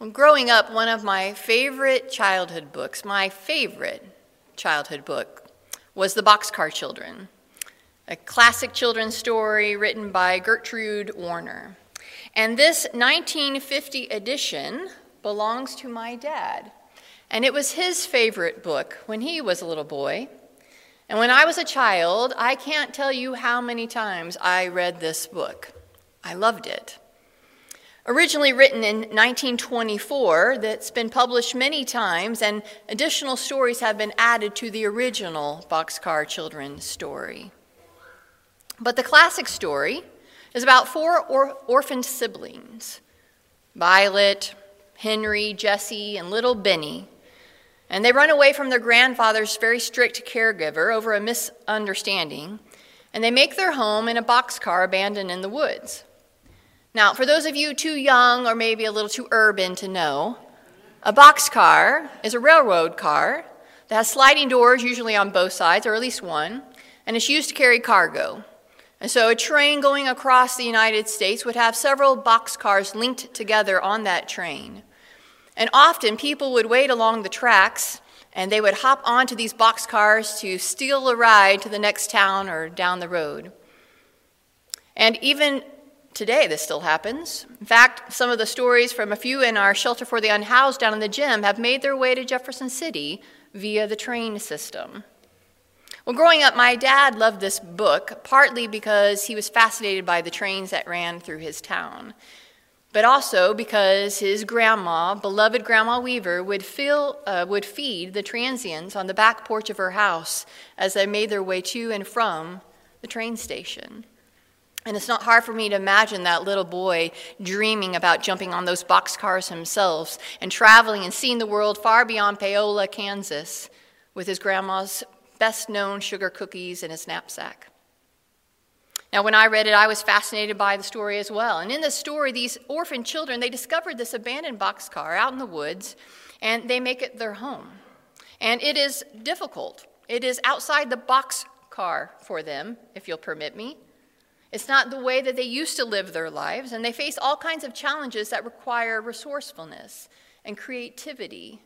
When growing up, one of my favorite childhood books, my favorite childhood book, was The Boxcar Children, a classic children's story written by Gertrude Warner. And this 1950 edition belongs to my dad. And it was his favorite book when he was a little boy. And when I was a child, I can't tell you how many times I read this book. I loved it. Originally written in 1924, that's been published many times, and additional stories have been added to the original Boxcar Children story. But the classic story is about four or- orphaned siblings Violet, Henry, Jessie, and little Benny. And they run away from their grandfather's very strict caregiver over a misunderstanding, and they make their home in a boxcar abandoned in the woods. Now, for those of you too young or maybe a little too urban to know, a boxcar is a railroad car that has sliding doors, usually on both sides, or at least one, and it's used to carry cargo. And so a train going across the United States would have several boxcars linked together on that train. And often people would wait along the tracks and they would hop onto these boxcars to steal a ride to the next town or down the road. And even Today, this still happens. In fact, some of the stories from a few in our shelter for the unhoused down in the gym have made their way to Jefferson City via the train system. Well, growing up, my dad loved this book, partly because he was fascinated by the trains that ran through his town, but also because his grandma, beloved Grandma Weaver, would, fill, uh, would feed the transients on the back porch of her house as they made their way to and from the train station. And it's not hard for me to imagine that little boy dreaming about jumping on those boxcars himself and traveling and seeing the world far beyond Paola, Kansas, with his grandma's best known sugar cookies in his knapsack. Now, when I read it, I was fascinated by the story as well. And in the story, these orphan children, they discovered this abandoned boxcar out in the woods, and they make it their home. And it is difficult. It is outside the boxcar for them, if you'll permit me. It's not the way that they used to live their lives, and they face all kinds of challenges that require resourcefulness and creativity.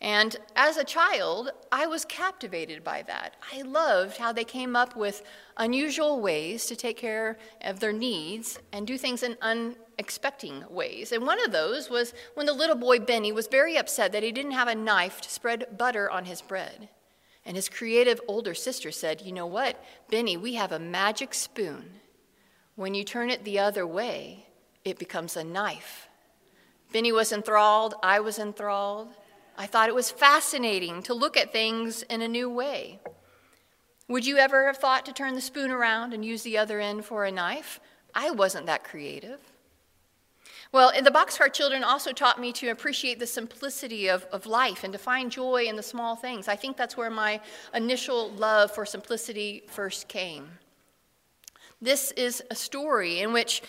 And as a child, I was captivated by that. I loved how they came up with unusual ways to take care of their needs and do things in unexpected ways. And one of those was when the little boy Benny was very upset that he didn't have a knife to spread butter on his bread. And his creative older sister said, You know what, Benny, we have a magic spoon. When you turn it the other way, it becomes a knife. Benny was enthralled. I was enthralled. I thought it was fascinating to look at things in a new way. Would you ever have thought to turn the spoon around and use the other end for a knife? I wasn't that creative. Well, in the Boxcar children also taught me to appreciate the simplicity of, of life and to find joy in the small things. I think that's where my initial love for simplicity first came. This is a story in which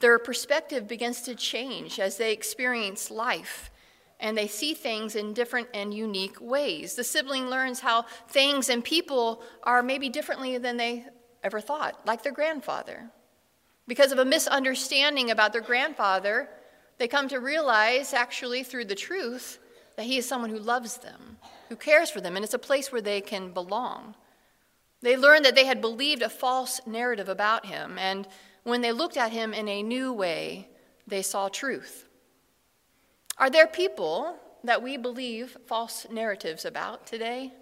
their perspective begins to change as they experience life and they see things in different and unique ways. The sibling learns how things and people are maybe differently than they ever thought, like their grandfather. Because of a misunderstanding about their grandfather, they come to realize, actually, through the truth, that he is someone who loves them, who cares for them, and it's a place where they can belong. They learned that they had believed a false narrative about him, and when they looked at him in a new way, they saw truth. Are there people that we believe false narratives about today?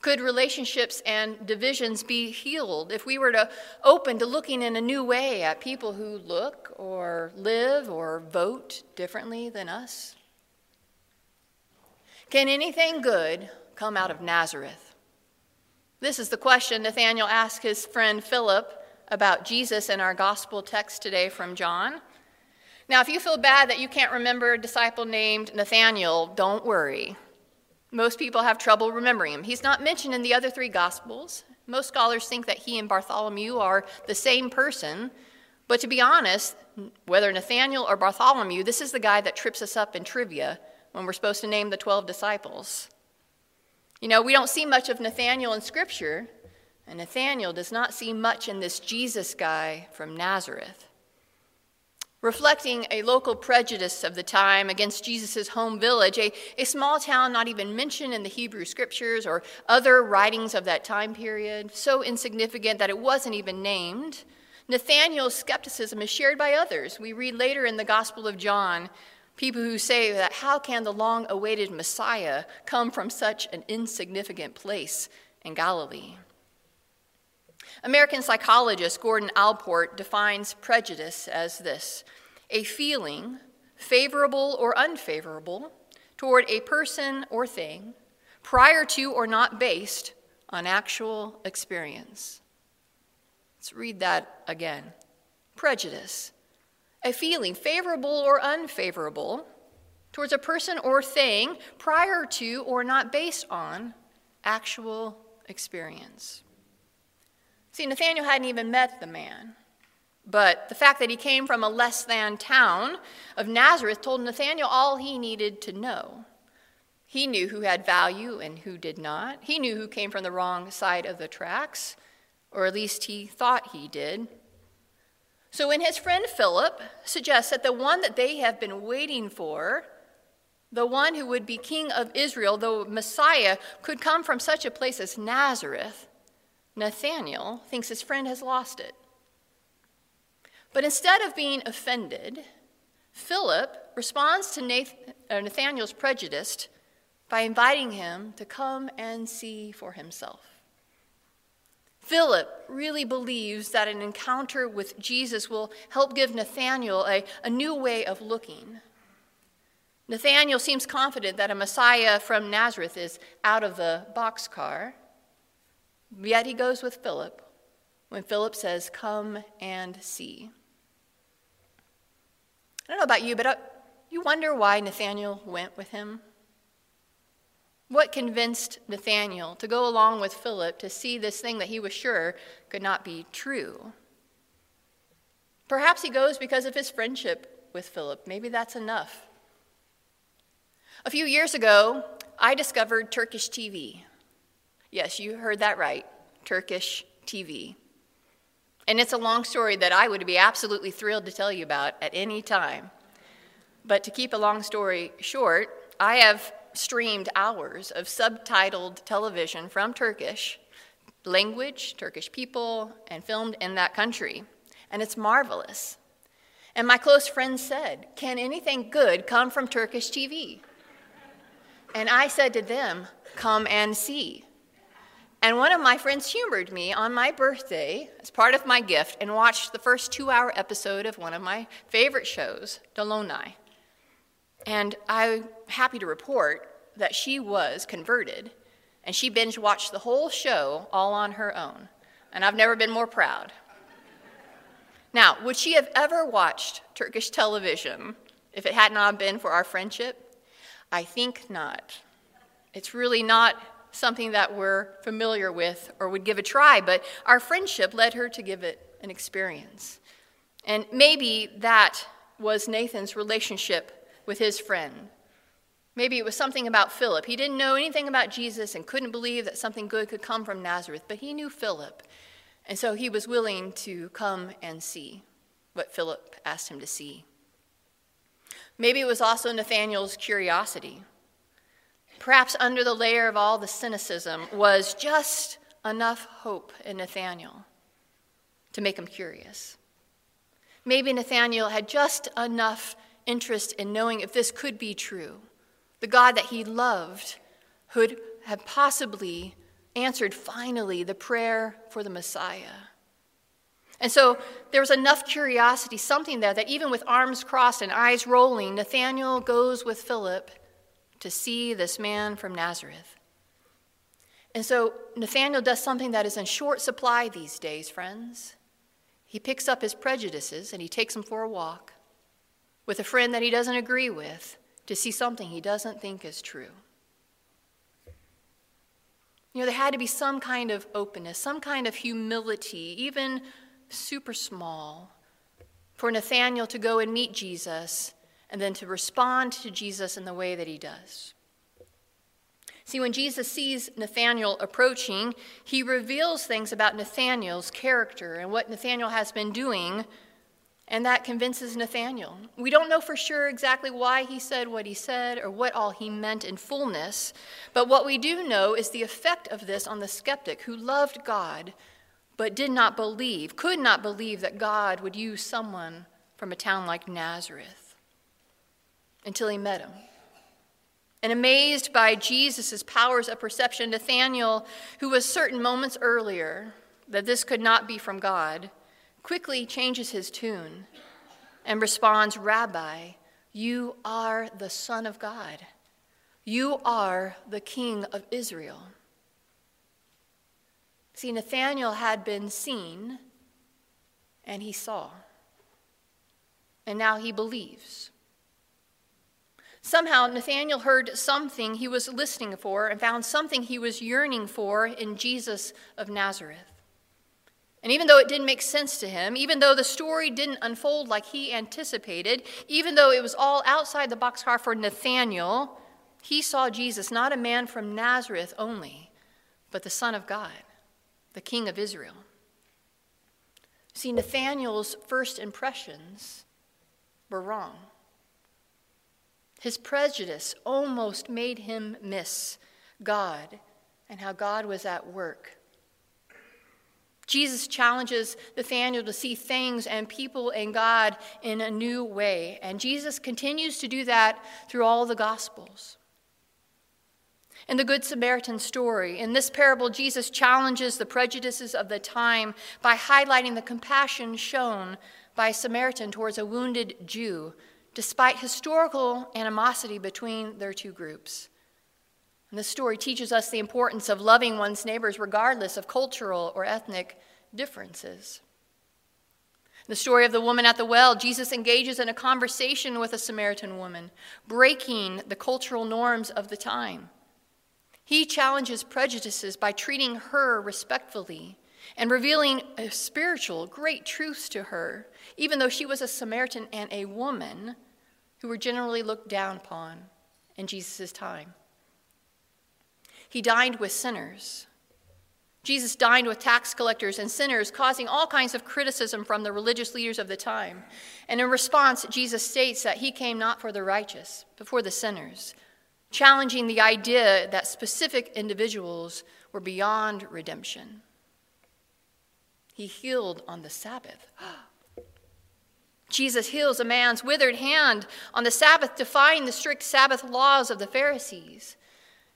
Could relationships and divisions be healed if we were to open to looking in a new way at people who look or live or vote differently than us? Can anything good come out of Nazareth? This is the question Nathanael asked his friend Philip about Jesus in our gospel text today from John. Now, if you feel bad that you can't remember a disciple named Nathanael, don't worry. Most people have trouble remembering him. He's not mentioned in the other three Gospels. Most scholars think that he and Bartholomew are the same person. But to be honest, whether Nathanael or Bartholomew, this is the guy that trips us up in trivia when we're supposed to name the 12 disciples. You know, we don't see much of Nathanael in Scripture, and Nathanael does not see much in this Jesus guy from Nazareth. Reflecting a local prejudice of the time against Jesus' home village, a, a small town not even mentioned in the Hebrew scriptures or other writings of that time period, so insignificant that it wasn't even named. Nathanael's skepticism is shared by others. We read later in the Gospel of John people who say that how can the long awaited Messiah come from such an insignificant place in Galilee? American psychologist Gordon Allport defines prejudice as this a feeling, favorable or unfavorable, toward a person or thing prior to or not based on actual experience. Let's read that again. Prejudice, a feeling, favorable or unfavorable, towards a person or thing prior to or not based on actual experience. See, Nathanael hadn't even met the man. But the fact that he came from a less than town of Nazareth told Nathanael all he needed to know. He knew who had value and who did not. He knew who came from the wrong side of the tracks, or at least he thought he did. So when his friend Philip suggests that the one that they have been waiting for, the one who would be king of Israel, the Messiah, could come from such a place as Nazareth, Nathanael thinks his friend has lost it. But instead of being offended, Philip responds to uh, Nathanael's prejudice by inviting him to come and see for himself. Philip really believes that an encounter with Jesus will help give Nathanael a, a new way of looking. Nathanael seems confident that a Messiah from Nazareth is out of the boxcar. Yet he goes with Philip when Philip says, Come and see. I don't know about you, but uh, you wonder why Nathanael went with him? What convinced Nathanael to go along with Philip to see this thing that he was sure could not be true? Perhaps he goes because of his friendship with Philip. Maybe that's enough. A few years ago, I discovered Turkish TV. Yes, you heard that right Turkish TV. And it's a long story that I would be absolutely thrilled to tell you about at any time. But to keep a long story short, I have streamed hours of subtitled television from Turkish language, Turkish people, and filmed in that country. And it's marvelous. And my close friend said, Can anything good come from Turkish TV? And I said to them, Come and see. And one of my friends humored me on my birthday as part of my gift and watched the first two hour episode of one of my favorite shows, Dolunay. And I'm happy to report that she was converted and she binge watched the whole show all on her own. And I've never been more proud. Now, would she have ever watched Turkish television if it had not been for our friendship? I think not. It's really not something that we're familiar with or would give a try, but our friendship led her to give it an experience. And maybe that was Nathan's relationship with his friend. Maybe it was something about Philip. He didn't know anything about Jesus and couldn't believe that something good could come from Nazareth, but he knew Philip. And so he was willing to come and see what Philip asked him to see. Maybe it was also Nathanael's curiosity. Perhaps under the layer of all the cynicism was just enough hope in Nathanael to make him curious. Maybe Nathanael had just enough interest in knowing if this could be true. The God that he loved could have possibly answered finally the prayer for the Messiah. And so there was enough curiosity, something there, that even with arms crossed and eyes rolling, Nathanael goes with Philip to see this man from Nazareth. And so Nathanael does something that is in short supply these days, friends. He picks up his prejudices and he takes them for a walk with a friend that he doesn't agree with to see something he doesn't think is true. You know, there had to be some kind of openness, some kind of humility, even super small, for Nathanael to go and meet Jesus and then to respond to Jesus in the way that he does. See, when Jesus sees Nathanael approaching, he reveals things about Nathanael's character and what Nathanael has been doing and that convinces Nathanael. We don't know for sure exactly why he said what he said or what all he meant in fullness, but what we do know is the effect of this on the skeptic who loved God but did not believe, could not believe that God would use someone from a town like Nazareth until he met him. And amazed by Jesus' powers of perception, Nathanael, who was certain moments earlier that this could not be from God, quickly changes his tune and responds, Rabbi, you are the Son of God. You are the King of Israel. See, Nathanael had been seen and he saw. And now he believes. Somehow, Nathanael heard something he was listening for and found something he was yearning for in Jesus of Nazareth. And even though it didn't make sense to him, even though the story didn't unfold like he anticipated, even though it was all outside the boxcar for Nathanael, he saw Jesus, not a man from Nazareth only, but the Son of God, the King of Israel. See, Nathanael's first impressions were wrong. His prejudice almost made him miss God and how God was at work Jesus challenges Nathanael to see things and people and God in a new way. And Jesus continues to do that through all the Gospels. In the Good Samaritan story, in this parable, Jesus challenges the prejudices of the time by highlighting the compassion shown by a Samaritan towards a wounded Jew, despite historical animosity between their two groups. And the story teaches us the importance of loving one's neighbors regardless of cultural or ethnic differences. The story of the woman at the well, Jesus engages in a conversation with a Samaritan woman, breaking the cultural norms of the time. He challenges prejudices by treating her respectfully and revealing spiritual great truths to her, even though she was a Samaritan and a woman who were generally looked down upon in Jesus' time. He dined with sinners. Jesus dined with tax collectors and sinners, causing all kinds of criticism from the religious leaders of the time. And in response, Jesus states that he came not for the righteous, but for the sinners, challenging the idea that specific individuals were beyond redemption. He healed on the Sabbath. Jesus heals a man's withered hand on the Sabbath, defying the strict Sabbath laws of the Pharisees.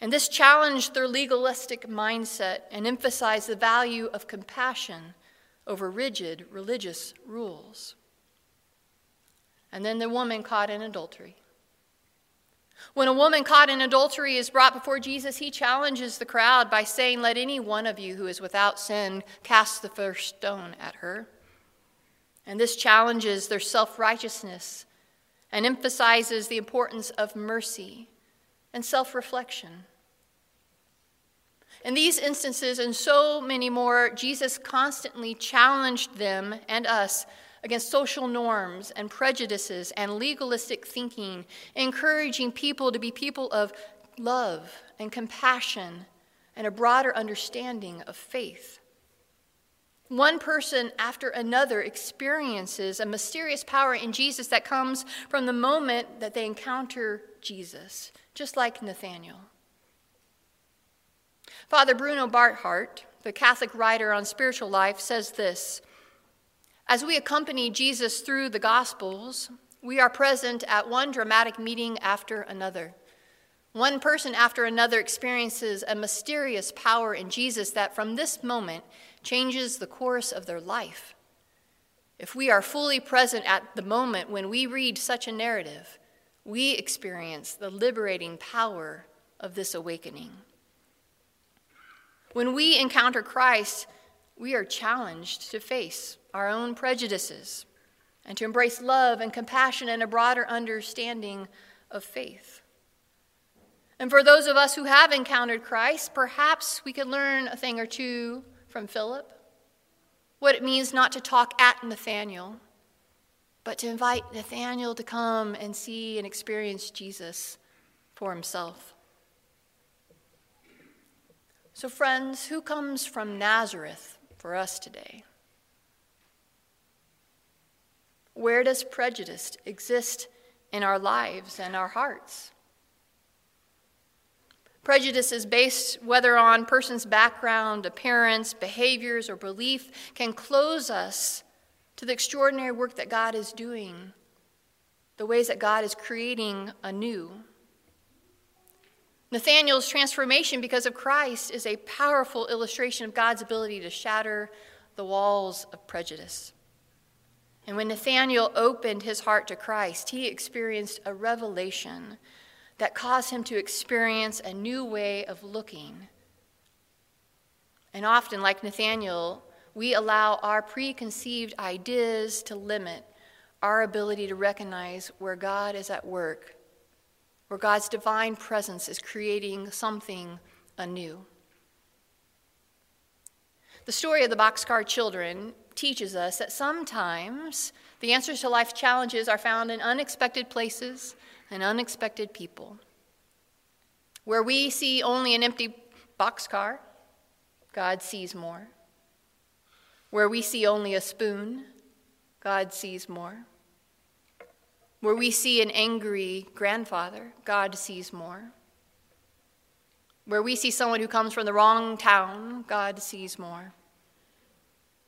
And this challenged their legalistic mindset and emphasized the value of compassion over rigid religious rules. And then the woman caught in adultery. When a woman caught in adultery is brought before Jesus, he challenges the crowd by saying, Let any one of you who is without sin cast the first stone at her. And this challenges their self righteousness and emphasizes the importance of mercy and self reflection. In these instances and so many more, Jesus constantly challenged them and us against social norms and prejudices and legalistic thinking, encouraging people to be people of love and compassion and a broader understanding of faith. One person after another experiences a mysterious power in Jesus that comes from the moment that they encounter Jesus, just like Nathanael. Father Bruno Barnhart, the Catholic writer on spiritual life, says this As we accompany Jesus through the Gospels, we are present at one dramatic meeting after another. One person after another experiences a mysterious power in Jesus that from this moment changes the course of their life. If we are fully present at the moment when we read such a narrative, we experience the liberating power of this awakening. When we encounter Christ, we are challenged to face our own prejudices and to embrace love and compassion and a broader understanding of faith. And for those of us who have encountered Christ, perhaps we could learn a thing or two from Philip. What it means not to talk at Nathanael, but to invite Nathanael to come and see and experience Jesus for himself. So, friends, who comes from Nazareth for us today? Where does prejudice exist in our lives and our hearts? Prejudice is based whether on person's background, appearance, behaviors, or belief can close us to the extraordinary work that God is doing, the ways that God is creating anew. Nathanael's transformation because of Christ is a powerful illustration of God's ability to shatter the walls of prejudice. And when Nathanael opened his heart to Christ, he experienced a revelation that caused him to experience a new way of looking. And often, like Nathanael, we allow our preconceived ideas to limit our ability to recognize where God is at work, where God's divine presence is creating something anew. The story of the boxcar children teaches us that sometimes the answers to life's challenges are found in unexpected places and unexpected people. Where we see only an empty boxcar, God sees more. Where we see only a spoon, God sees more. Where we see an angry grandfather, God sees more. Where we see someone who comes from the wrong town, God sees more.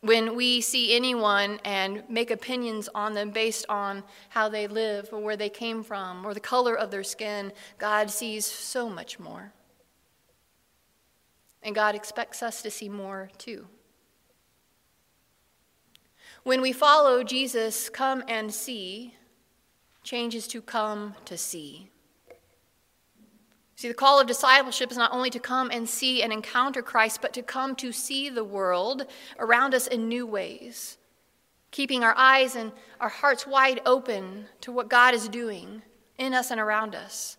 When we see anyone and make opinions on them based on how they live or where they came from or the color of their skin, God sees so much more. And God expects us to see more too. When we follow Jesus, come and see changes to come to see. See, the call of discipleship is not only to come and see and encounter Christ, but to come to see the world around us in new ways, keeping our eyes and our hearts wide open to what God is doing in us and around us.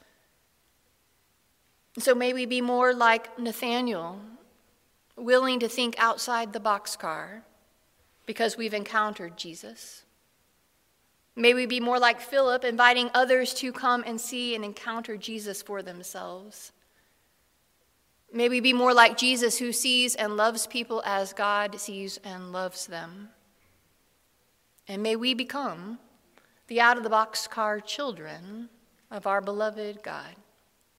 So may we be more like Nathanael, willing to think outside the boxcar because we've encountered Jesus. May we be more like Philip, inviting others to come and see and encounter Jesus for themselves. May we be more like Jesus, who sees and loves people as God sees and loves them. And may we become the out of the box car children of our beloved God.